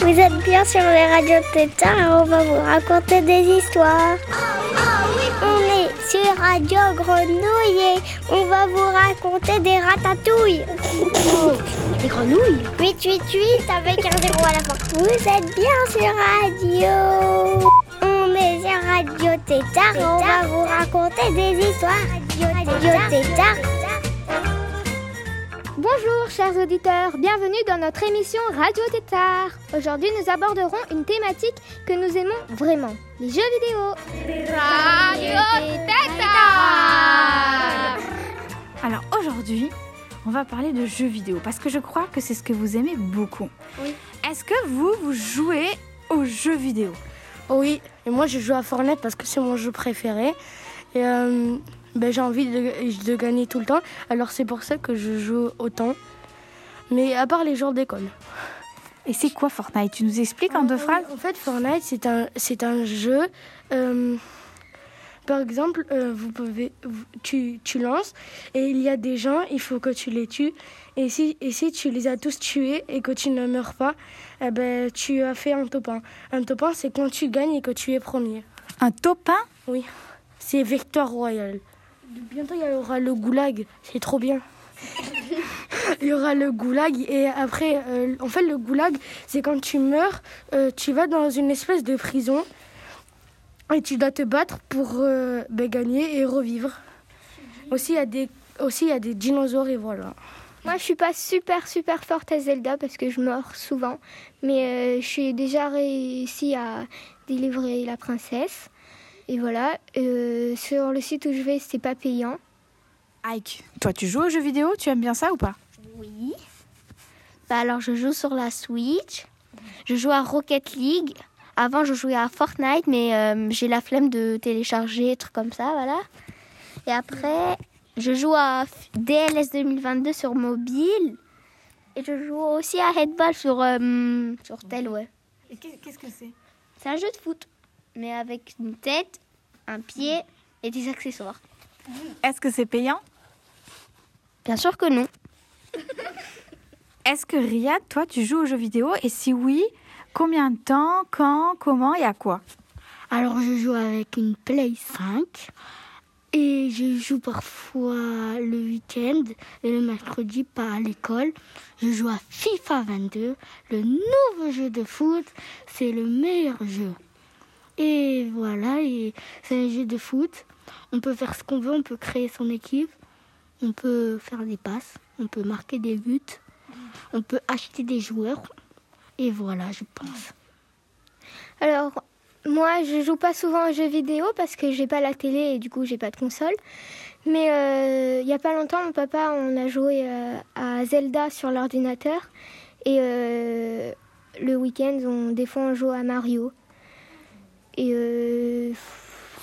Vous êtes bien sur les radios Tétard et on va vous raconter des histoires. On est sur Radio Grenouille et on va vous raconter des ratatouilles. Des grenouilles? 888 avec un zéro à la fin. Vous êtes bien sur Radio. Radio Tétard on va vous raconter des histoires. Radio Tétard. Bonjour chers auditeurs, bienvenue dans notre émission Radio Tétard. Aujourd'hui nous aborderons une thématique que nous aimons vraiment, les jeux vidéo. Radio Tétard Alors aujourd'hui, on va parler de jeux vidéo parce que je crois que c'est ce que vous aimez beaucoup. Oui. Est-ce que vous, vous jouez aux jeux vidéo? Oui, et moi je joue à Fortnite parce que c'est mon jeu préféré. Et euh, ben, j'ai envie de, de gagner tout le temps, alors c'est pour ça que je joue autant. Mais à part les jours d'école. Et c'est quoi Fortnite? Tu nous expliques en deux phrases? En fait, Fortnite, c'est un, c'est un jeu. euh, par exemple, euh, vous pouvez, tu, tu lances et il y a des gens, il faut que tu les tues. Et si, et si tu les as tous tués et que tu ne meurs pas, eh ben, tu as fait un top 1. Un top 1, c'est quand tu gagnes et que tu es premier. Un topin Oui, c'est Victoire Royale. Bientôt, il y aura le goulag. C'est trop bien. il y aura le goulag et après, euh, en fait, le goulag, c'est quand tu meurs, euh, tu vas dans une espèce de prison et tu dois te battre pour euh, ben, gagner et revivre. Aussi, il y a des, aussi, il y a des dinosaures et voilà. Moi je suis pas super super forte à Zelda parce que je meurs souvent, mais euh, je suis déjà réussi à délivrer la princesse. Et voilà, Euh, sur le site où je vais c'est pas payant. Ike, toi tu joues aux jeux vidéo? Tu aimes bien ça ou pas? Oui. Bah alors je joue sur la Switch. Je joue à Rocket League. Avant je jouais à Fortnite, mais euh, j'ai la flemme de télécharger, trucs comme ça, voilà. Et après, je joue à DLS 2022 sur mobile. Et je joue aussi à Headball sur, euh, sur tel, ouais. Qu'est-ce que c'est? C'est un jeu de foot, mais avec une tête, un pied et des accessoires. Est-ce que c'est payant? Bien sûr que non. Est-ce que Riyad, toi tu joues aux jeux vidéo? Et si oui, combien de temps Quand Comment et à quoi? Alors je joue avec une Play 5 et je joue parfois le week-end et le mercredi pas à l'école. Je joue à FIFA 22, le nouveau jeu de foot, c'est le meilleur jeu. Et voilà, et c'est un jeu de foot. On peut faire ce qu'on veut, on peut créer son équipe, on peut faire des passes, on peut marquer des buts, on peut acheter des joueurs. Et voilà, je pense. Alors, moi, je joue pas souvent aux jeux vidéo parce que j'ai pas la télé et du coup, j'ai pas de console. Mais euh, il y a pas longtemps, mon papa, on a joué euh, à Zelda sur l'ordinateur. Et euh, le week-end, on, des fois, on joue à Mario. Et euh,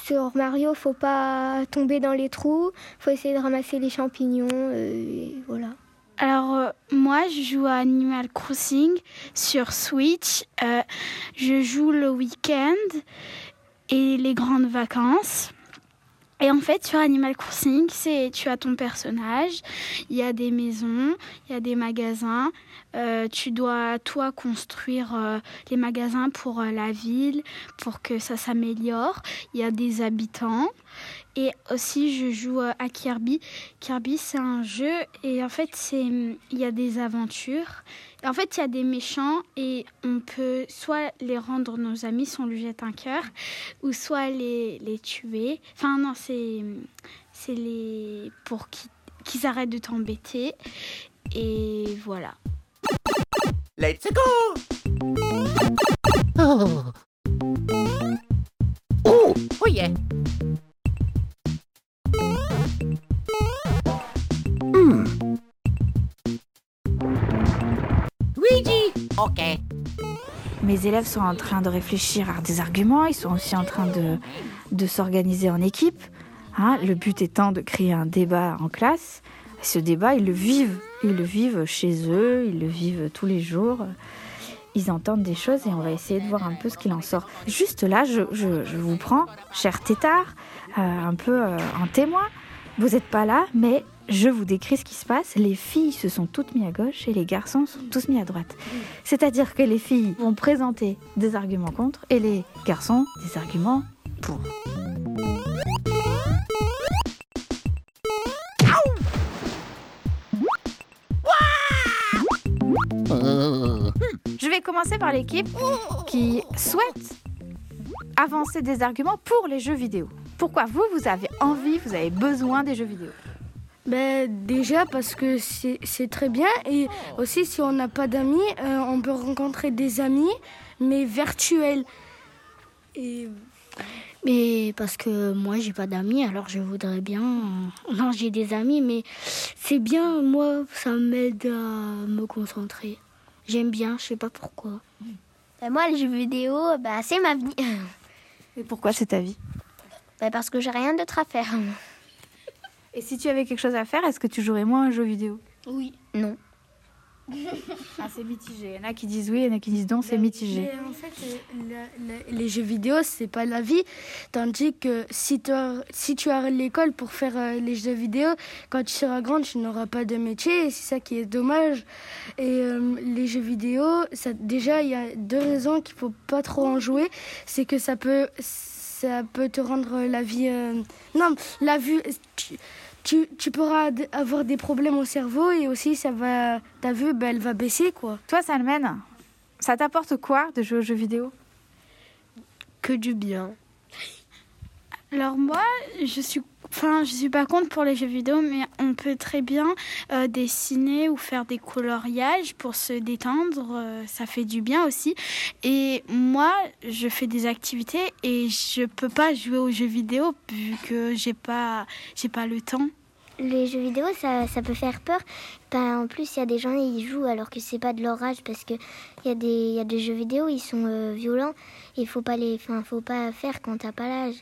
sur Mario, faut pas tomber dans les trous. Faut essayer de ramasser les champignons. euh, et voilà. Alors euh, moi je joue à Animal Crossing sur Switch. Euh, je joue le week-end et les grandes vacances. Et en fait sur Animal Crossing, c'est tu as ton personnage, il y a des maisons, il y a des magasins. Euh, tu dois toi construire les magasins pour la ville, pour que ça s'améliore. Il y a des habitants. Et aussi je joue euh, à Kirby. Kirby, c'est un jeu et en fait, c'est il y a des aventures. En fait, il y a des méchants et on peut soit les rendre nos amis si on lui jette un cœur, ou soit les, les tuer. Enfin, non, c'est c'est les pour qu'ils qu'ils arrêtent de t'embêter. Et voilà. Let's go! Oh. Oh, oh yeah. Luigi! Ok. Mes élèves sont en train de réfléchir à des arguments, ils sont aussi en train de, de s'organiser en équipe. hein. le but étant de créer un débat en classe. Ce débat, ils le vivent. Ils le vivent chez eux, ils le vivent tous les jours. ils entendent des choses et on va essayer de voir un peu ce qu'il en sort. Juste là, je, je- je vous prends, cher tétard, euh, un peu euh, en témoin. Vous n'êtes pas là, mais je vous décris ce qui se passe. Les filles se sont toutes mises à gauche et les garçons sont tous mis à droite. C'est-à-dire que les filles vont présenter des arguments contre et les garçons des arguments pour. Je vais commencer par l'équipe qui souhaite avancer des arguments pour les jeux vidéo. Pourquoi vous, vous avez envie, vous avez besoin des jeux vidéo? Ben, déjà parce que c'est très bien et aussi si on n'a pas d'amis, euh, on peut rencontrer des amis mais virtuels. Et Mais parce que moi, j'ai pas d'amis, alors je voudrais bien. Non, j'ai des amis, mais c'est bien, moi, ça m'aide à me concentrer. J'aime bien, je sais pas pourquoi. Bah, moi, les jeux vidéo, bah, c'est ma vie. Et pourquoi c'est ta vie? Bah, parce que j'ai rien d'autre à faire. Et si tu avais quelque chose à faire, est-ce que tu jouerais moins à un jeu vidéo? Oui. Non. Ah, c'est mitigé. Il y en a qui disent oui, il y en a qui disent non, c'est mitigé. Mais en fait, euh, la- la- les jeux vidéo, c'est pas la vie. Tandis que si tu, as- si tu arrêtes l'école pour faire euh, les jeux vidéo, quand tu seras grande, tu n'auras pas de métier. C'est ça qui est dommage. Et euh, les jeux vidéo, ça, déjà, il y a deux raisons qu'il faut pas trop en jouer. C'est que ça peut, ça peut te rendre la vie. euh, non, la vue. Tu, tu, tu pourras avoir des problèmes au cerveau et aussi ça va ta vue ben, elle va baisser quoi. Toi, Salmen, ça t'apporte quoi de jouer aux jeux vidéo? Que du bien. Alors moi, je suis, enfin, je suis pas contre pour les jeux vidéo, mais on peut très bien euh, dessiner ou faire des coloriages pour se détendre. euh, ça fait du bien aussi. Et moi, je fais des activités et je peux pas jouer aux jeux vidéo vu que j'ai pas, j'ai pas le temps. Les jeux vidéo, ça, ça peut faire peur. Ben, en plus, il y a des gens qui jouent alors que c'est pas de leur âge parce que il y, a des- y a des jeux vidéo, ils sont euh, violents. Il faut pas les, faut pas faire quand t'as pas l'âge.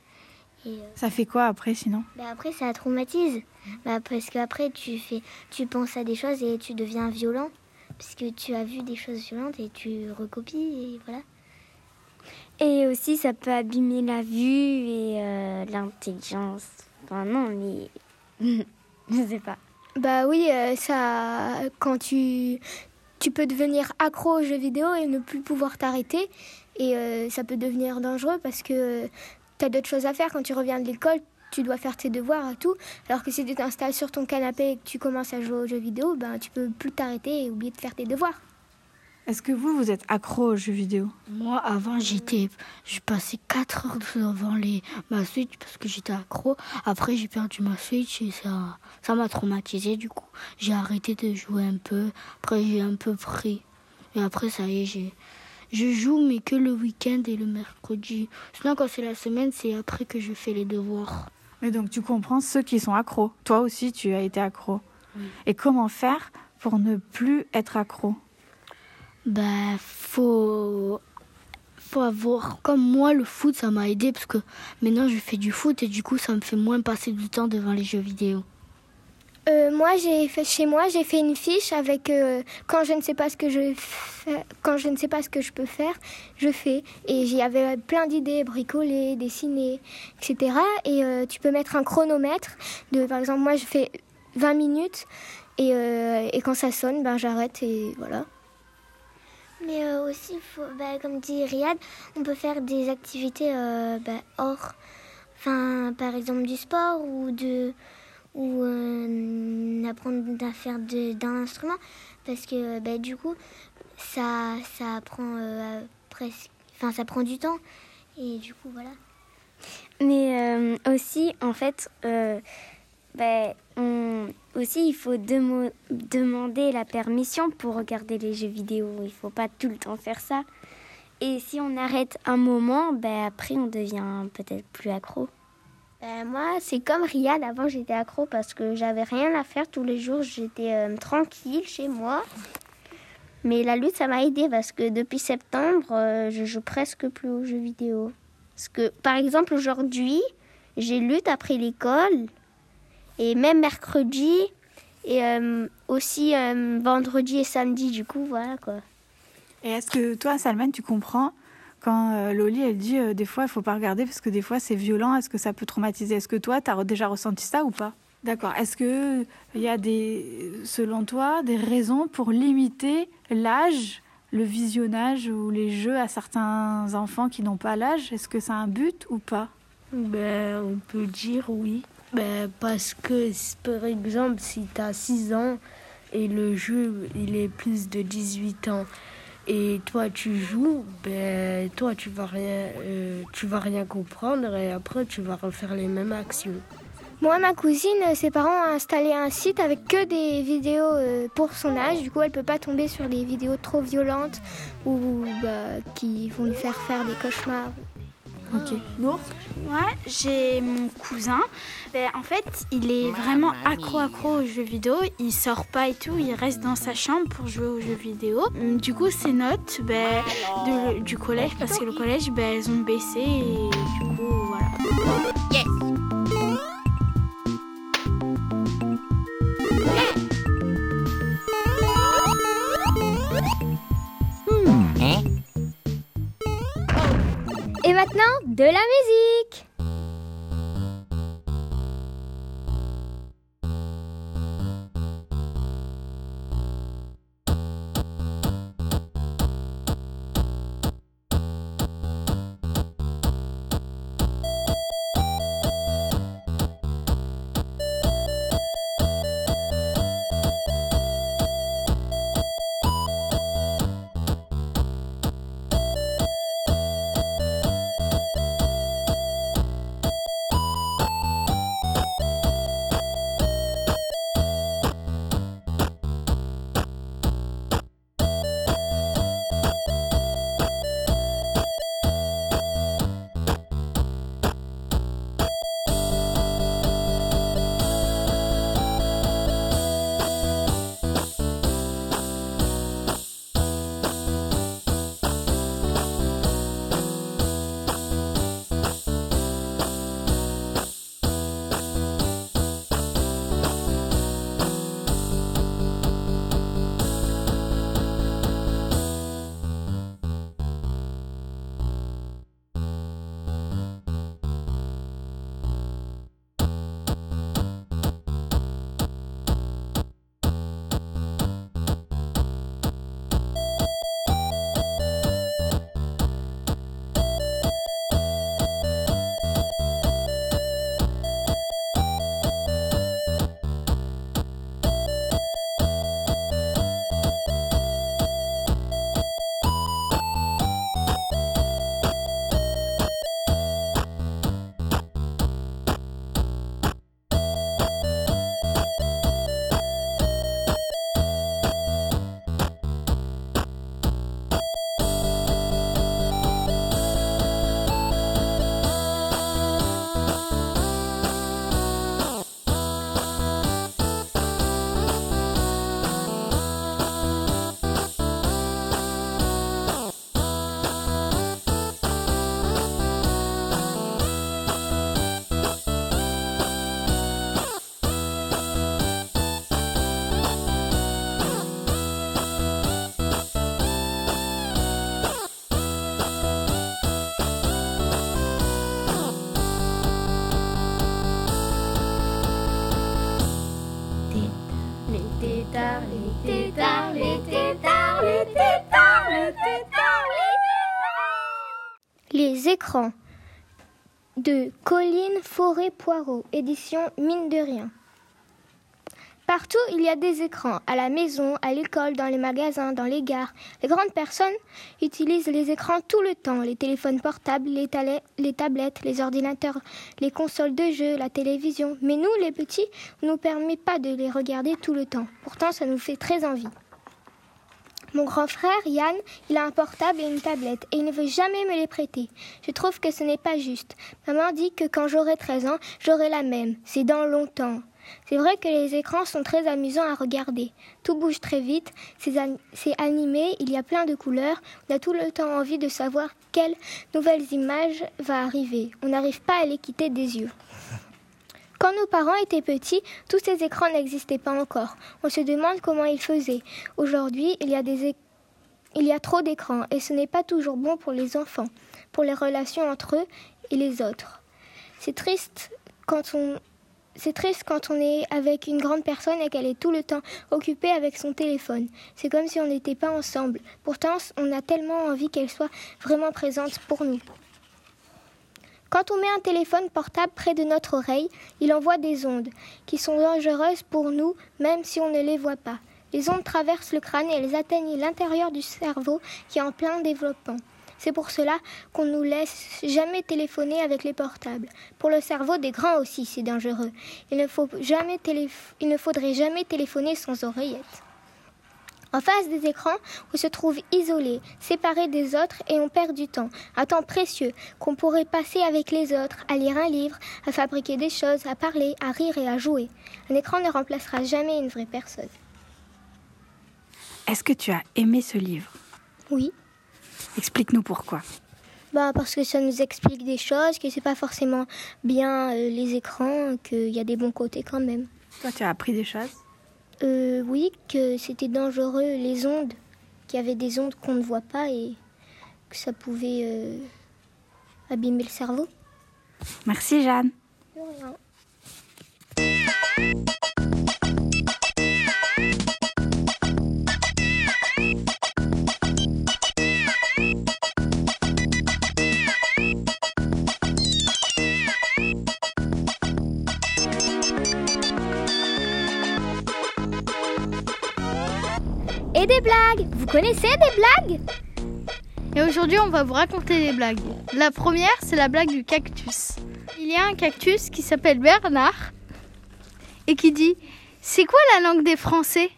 Et euh, Ça fait quoi après sinon ben, après, ça traumatise. Ben, parce qu'après, tu fais, tu penses à des choses et tu deviens violent parce que tu as vu des choses violentes et tu recopies et voilà. Et aussi, ça peut abîmer la vue et euh, l'intelligence. Enfin, non, mais. je sais pas. Bah oui, euh, ça, quand tu, tu peux devenir accro aux jeux vidéo et ne plus pouvoir t'arrêter. Et euh, ça peut devenir dangereux parce que tu as d'autres choses à faire. Quand tu reviens de l'école, tu dois faire tes devoirs et tout. Alors que si tu t'installes sur ton canapé et que tu commences à jouer aux jeux vidéo, ben, tu peux plus t'arrêter et oublier de faire tes devoirs. Est-ce que vous, vous êtes accro aux jeux vidéo? Moi, avant, j'étais, je passais 4 heures devant les, ma Switch parce que j'étais accro. Après, j'ai perdu ma Switch et ça, ça m'a traumatisé. Du coup, j'ai arrêté de jouer un peu. Après, j'ai un peu pris. Et après, ça y est, j'ai, je joue, mais que le week-end et le mercredi. Sinon, quand c'est la semaine, c'est après que je fais les devoirs. Et donc tu comprends ceux qui sont accros. Toi aussi, tu as été accro. Et comment faire pour ne plus être accro? Ben, faut, faut avoir. Comme moi, le foot, ça m'a aidé parce que maintenant, je fais du foot et du coup, ça me fait moins passer du temps devant les jeux vidéo. Euh, moi, j'ai fait chez moi, j'ai fait une fiche avec euh, quand je ne sais pas ce que je quand je ne sais pas ce que je peux faire, je fais. Et j'y avais plein d'idées, bricoler, dessiner, etc. Et euh, tu peux mettre un chronomètre. De, par exemple, moi, je fais 20 minutes et, et quand ça sonne, ben j'arrête et voilà. Mais aussi, faut, bah, comme dit Riyad, on peut faire des activités bah, hors, enfin, par exemple du sport ou de ou euh, apprendre à faire d'un instrument, parce que bah, du coup, ça, ça prend euh, presque, enfin, ça prend du temps et du coup, voilà. Mais euh, aussi, en fait, euh, ben, on- aussi, il faut demander la permission pour regarder les jeux vidéo. Il faut pas tout le temps faire ça. Et si on arrête un moment, ben, après, on devient peut-être plus accro. Ben, moi, c'est comme Riyad. Avant, j'étais accro parce que j'avais rien à faire tous les jours. J'étais euh, tranquille chez moi. Mais la lutte, ça m'a aidé parce que depuis septembre, euh, je joue presque plus aux jeux vidéo. Parce que, par exemple, aujourd'hui, j'ai lutte après l'école. Et même mercredi. Et euh, aussi euh, vendredi et samedi, du coup, voilà quoi. Et est-ce que toi, Salman, tu comprends quand euh, Loli, elle dit euh, des fois, il faut pas regarder parce que des fois, c'est violent, est-ce que ça peut traumatiser? Est-ce que toi, tu as déjà ressenti ça ou pas? D'accord. Est-ce qu'il y a, des, selon toi, des raisons pour limiter l'âge, le visionnage ou les jeux à certains enfants qui n'ont pas l'âge? Est-ce que ça a un but ou pas? Ben, on peut dire oui. Ben, parce que, par exemple, si tu as 6 ans et le jeu, il est plus de 18 ans, et toi tu joues, ben toi tu vas rien, euh, tu vas rien comprendre et après tu vas refaire les mêmes actions. Moi, ma cousine, ses parents ont installé un site avec que des vidéos euh, pour son âge. Du coup, elle peut pas tomber sur des vidéos trop violentes ou bah, qui vont lui faire faire des cauchemars. Ok. Nour Moi, j'ai mon cousin. Ben, en fait, il est vraiment accro accro aux jeux vidéo. Il sort pas et tout. Il reste dans sa chambre pour jouer aux jeux vidéo. Du coup, ses notes ben, de- du collège, parce que le collège, ben, elles ont baissé et du coup, voilà. Yes. Maintenant, de la musique Les écrans de Colline Forêt-Poirot, édition Mine de Rien. Partout, il y a des écrans, à la maison, à l'école, dans les magasins, dans les gares. Les grandes personnes utilisent les écrans tout le temps, les téléphones portables, les, les tablettes, les ordinateurs, les consoles de jeux, la télévision. Mais nous, les petits, on ne nous permet pas de les regarder tout le temps. Pourtant, ça nous fait très envie. Mon grand frère, Yann, il a un portable et une tablette et il ne veut jamais me les prêter. Je trouve que ce n'est pas juste. Maman dit que quand j'aurai 13 ans, j'aurai la même. C'est dans longtemps. C'est vrai que les écrans sont très amusants à regarder. Tout bouge très vite, c'est an- c'est animé, il y a plein de couleurs. On a tout le temps envie de savoir quelle nouvelles images va arriver. On n'arrive pas à les quitter des yeux. Quand nos parents étaient petits, tous ces écrans n'existaient pas encore. On se demande comment ils faisaient. Aujourd'hui, il y a trop d'écrans et ce n'est pas toujours bon pour les enfants, pour les relations entre eux et les autres. C'est triste quand on est avec une grande personne et qu'elle est tout le temps occupée avec son téléphone. C'est comme si on n'était pas ensemble. Pourtant, on a tellement envie qu'elle soit vraiment présente pour nous. Quand on met un téléphone portable près de notre oreille, il envoie des ondes qui sont dangereuses pour nous même si on ne les voit pas. Les ondes traversent le crâne et elles atteignent l'intérieur du cerveau qui est en plein développement. C'est pour cela qu'on nous laisse jamais téléphoner avec les portables. Pour le cerveau des grands aussi, c'est dangereux. Il ne, faut jamais il ne faudrait jamais téléphoner sans oreillette. En face des écrans, on se trouve isolé, séparé des autres et on perd du temps, un temps précieux qu'on pourrait passer avec les autres, à lire un livre, à fabriquer des choses, à parler, à rire et à jouer. Un écran ne remplacera jamais une vraie personne. Est-ce que tu as aimé ce livre? Oui. Explique-nous pourquoi. Bah parce que ça nous explique des choses, que c'est pas forcément bien euh, les écrans, qu'il y a des bons côtés quand même. Toi, tu as appris des choses? Euh, Oui, que c'était dangereux les ondes, qu'il y avait des ondes qu'on ne voit pas et que ça pouvait euh, abîmer le cerveau. Merci Jeanne. De rien. Vous connaissez des blagues? Et aujourd'hui, on va vous raconter des blagues. La première, c'est la blague du cactus. Il y a un cactus qui s'appelle Bernard et qui dit C'est quoi la langue des Français?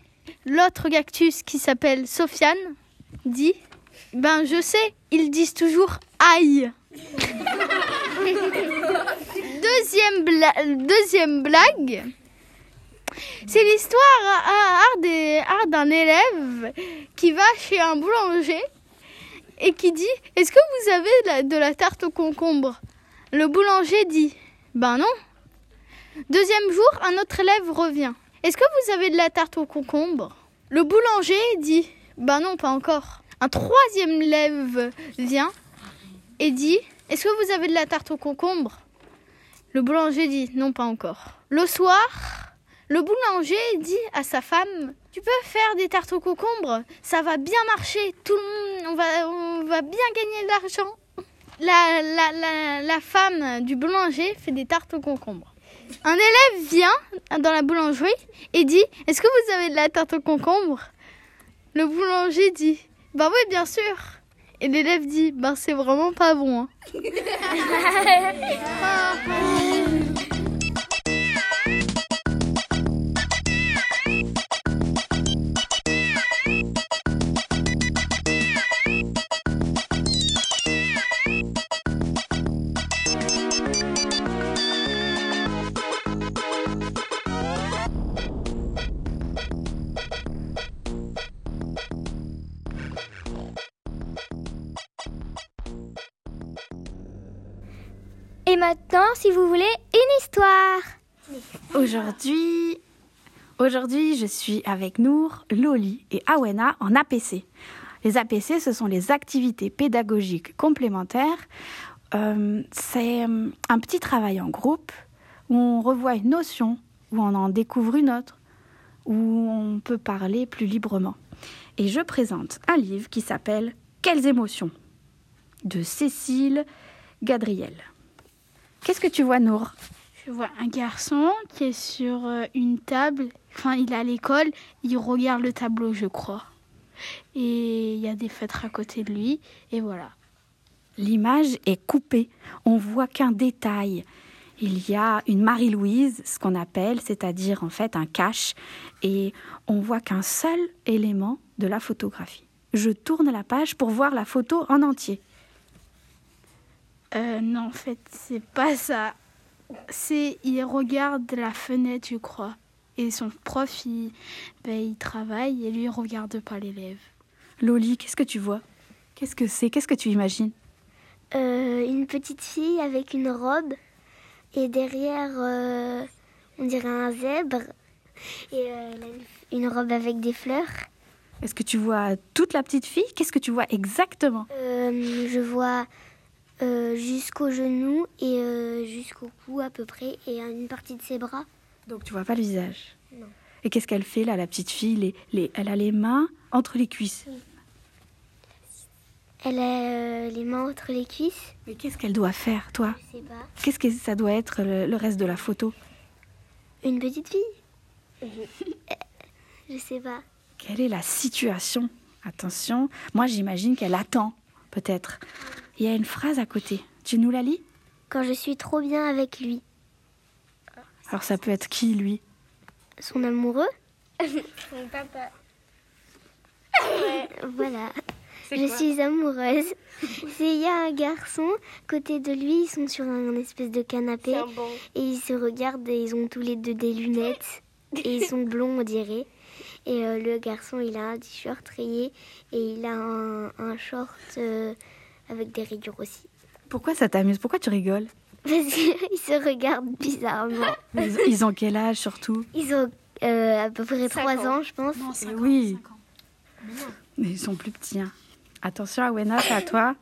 L'autre cactus qui s'appelle Sofiane dit Ben, je sais, ils disent toujours aïe. Deuxième blague. C'est l'histoire d'un élève qui va chez un boulanger et qui dit Est-ce que vous avez de la tarte au concombre? Le boulanger dit Ben non. Deuxième jour, un autre élève revient. Est-ce que vous avez de la tarte au concombre? Le boulanger dit Ben non, pas encore. Un troisième élève vient et dit Est-ce que vous avez de la tarte au concombre? Le boulanger dit Non, pas encore. Le soir, le boulanger dit à sa femme Tu peux faire des tartes au concombre Ça va bien marcher. Tout le monde, on va, on va bien gagner de l'argent. La, la, la, la femme du boulanger fait des tartes au concombre. Un élève vient dans la boulangerie et dit Est-ce que vous avez de la tarte au concombre Le boulanger dit Bah oui, bien sûr. Et l'élève dit Ben c'est vraiment pas bon. hein. Si vous voulez, une histoire Aujourd'hui, aujourd'hui, je suis avec Nour, Loli et Awena en APC. Les APC, ce sont les activités pédagogiques complémentaires. Euh, c'est euh, un petit travail en groupe où on revoit une notion, où on en découvre une autre, où on peut parler plus librement. Et je présente un livre qui s'appelle Quelles émotions? de Cécile Gadriel. Qu'est-ce que tu vois, Nour Je vois un garçon qui est sur euh, une table. Enfin, il est à l'école. Il regarde le tableau, je crois. Et il y a des fêtres à côté de lui. Et voilà. L'image est coupée. On voit qu'un détail. Il y a une Marie-Louise, ce qu'on appelle, c'est-à-dire en fait un cache, et on voit qu'un seul élément de la photographie. Je tourne la page pour voir la photo en entier. Euh, non, en fait, c'est pas ça. C'est il regarde la fenêtre, je crois. Et son prof, il, ben, il travaille et lui, il regarde pas l'élève. Loli, qu'est-ce que tu vois? Qu'est-ce que c'est? Qu'est-ce que tu imagines? Euh, une petite fille avec une robe et derrière, euh, on dirait un zèbre et euh, une robe avec des fleurs. Est-ce que tu vois toute la petite fille? Qu'est-ce que tu vois exactement? Euh, je vois euh, jusqu'au genou et euh, jusqu'au cou à peu près et une partie de ses bras. Donc tu vois pas le visage Non. Et qu'est-ce qu'elle fait là, la petite fille? Les, les- Elle a les mains entre les cuisses. Elle a euh, les mains entre les cuisses. Mais qu'est-ce qu'elle doit faire, toi? Je sais pas. Qu'est-ce que ça doit être le, le reste de la photo? Une petite fille Je sais pas. Quelle est la situation? Attention, moi j'imagine qu'elle attend, peut-être. Il y a une phrase à côté. Tu nous la lis? Quand je suis trop bien avec lui. Alors ça peut être qui, lui? Son amoureux? Mon papa. Voilà. Je suis amoureuse. C'est- Il y a un garçon, côté de lui, ils sont sur un espèce de canapé et ils se regardent et ils ont tous les deux des lunettes et ils sont blonds, on dirait. Et euh, le garçon, il a un t-shirt rayé et il a un, un short euh, avec des rayures aussi. Pourquoi ça t'amuse? Pourquoi tu rigoles? Parce qu'ils se regardent bizarrement. ils, ils ont quel âge surtout? Ils ont euh, à peu près 3 ans, je pense. Eh Oui. Mais ils sont plus petits. hein. Attention, Awena, à toi.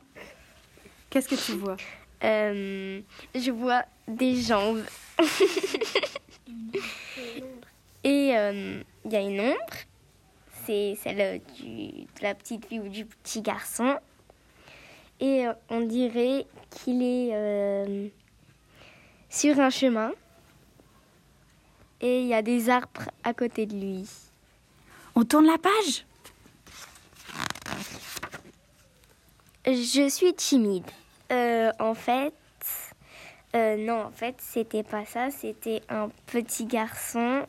Qu'est-ce que tu vois? Euh, je vois des jambes. Et euh, il y a une ombre. C'est celle du, de la petite fille ou du petit garçon. Et euh, on dirait qu'il est euh, sur un chemin. Et il y a des arbres à côté de lui. On tourne la page? Je suis timide. Euh, en fait, euh, non, en fait, c'était pas ça. C'était un petit garçon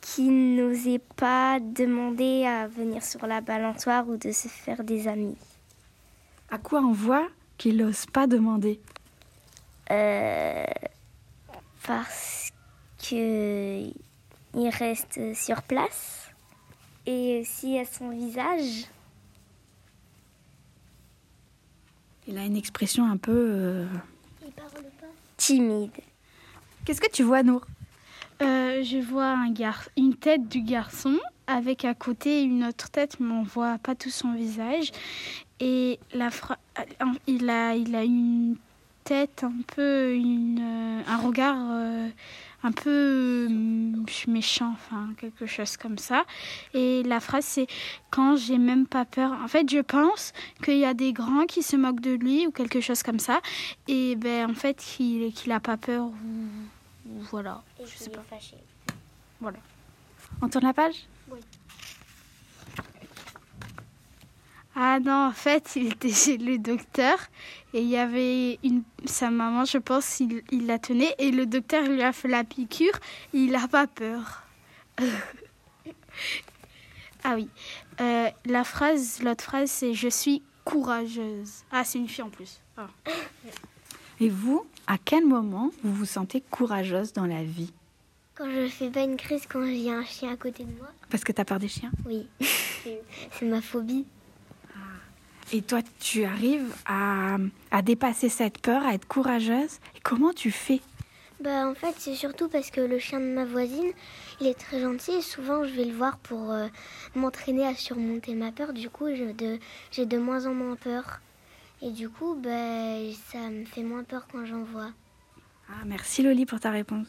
qui n'osait pas demander à venir sur la balançoire ou de se faire des amis. À quoi on voit qu'il n'ose pas demander? Euh, parce que il reste sur place et aussi à son visage. Il a une expression un peu... euh, timide. Qu'est-ce que tu vois, Nour? Euh, je vois un gar- une tête du garçon avec à côté une autre tête, mais on voit pas tout son visage. Et la fra- euh, il, a, il a une tête un peu, une, euh, un regard euh, un peu méchant, enfin quelque chose comme ça. Et la phrase c'est quand j'ai même pas peur. En fait, je pense qu'il y a des grands qui se moquent de lui ou quelque chose comme ça. Et ben en fait, qu'il qu'il a pas peur ou, ou voilà. Je sais pas. Voilà. On tourne la page? Ah non, en fait, il était chez le docteur et il y avait une, sa maman, je pense, il, il la tenait et le docteur lui a fait la piqûre. Et il n'a pas peur. ah oui. Euh, la phrase, l'autre phrase, c'est je suis courageuse. Ah, c'est une fille en plus. Ah. Et vous, à quel moment vous vous sentez courageuse dans la vie? Quand je fais pas une crise quand a un chien à côté de moi. Parce que t'as peur des chiens? Oui, c'est ma phobie. Et toi, tu arrives à, à dépasser cette peur, à être courageuse. Et comment tu fais? Bah en fait c'est surtout parce que le chien de ma voisine, il est très gentil et souvent je vais le voir pour euh, m'entraîner à surmonter ma peur. Du coup je- de- j'ai de, moins en moins peur. Et du coup bah, ça me fait moins peur quand j'en vois. ah, Merci Loli pour ta réponse.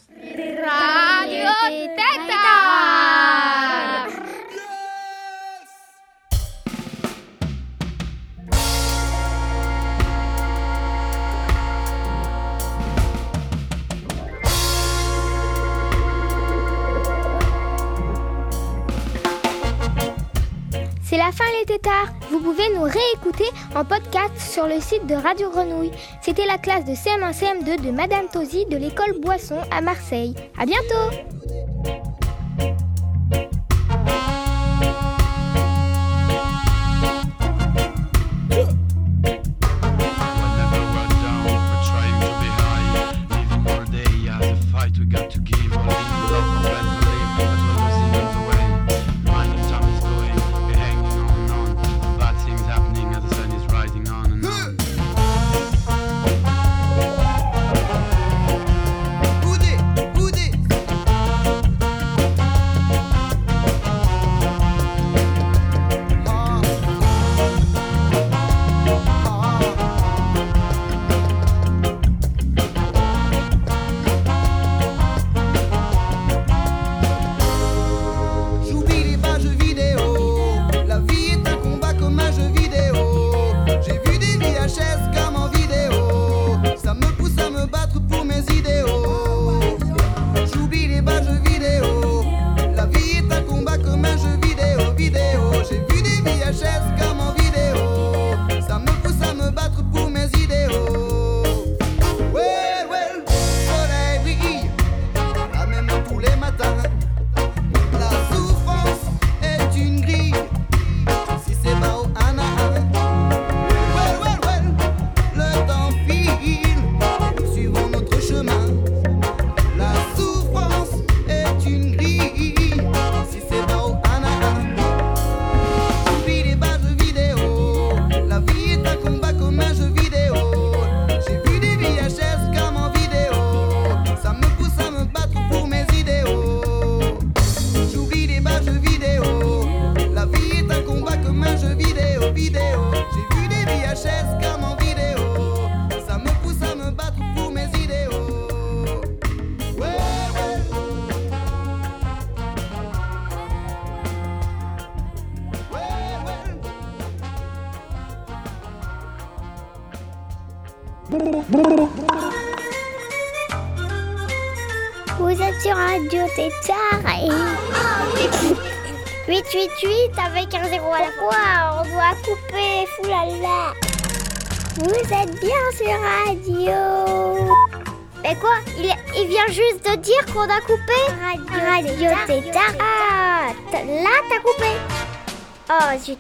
C'est la fin les tétards. Vous pouvez nous réécouter en podcast sur le site de Radio Grenouille. C'était la classe de CM1 CM2 de Madame Tosi de l'école Boisson à Marseille. À bientôt. Vous êtes bien sur Radio. Mais quoi il, il vient juste de dire qu'on a coupé Radio, Radio Tétard. Ah, là t'as coupé. Oh zut.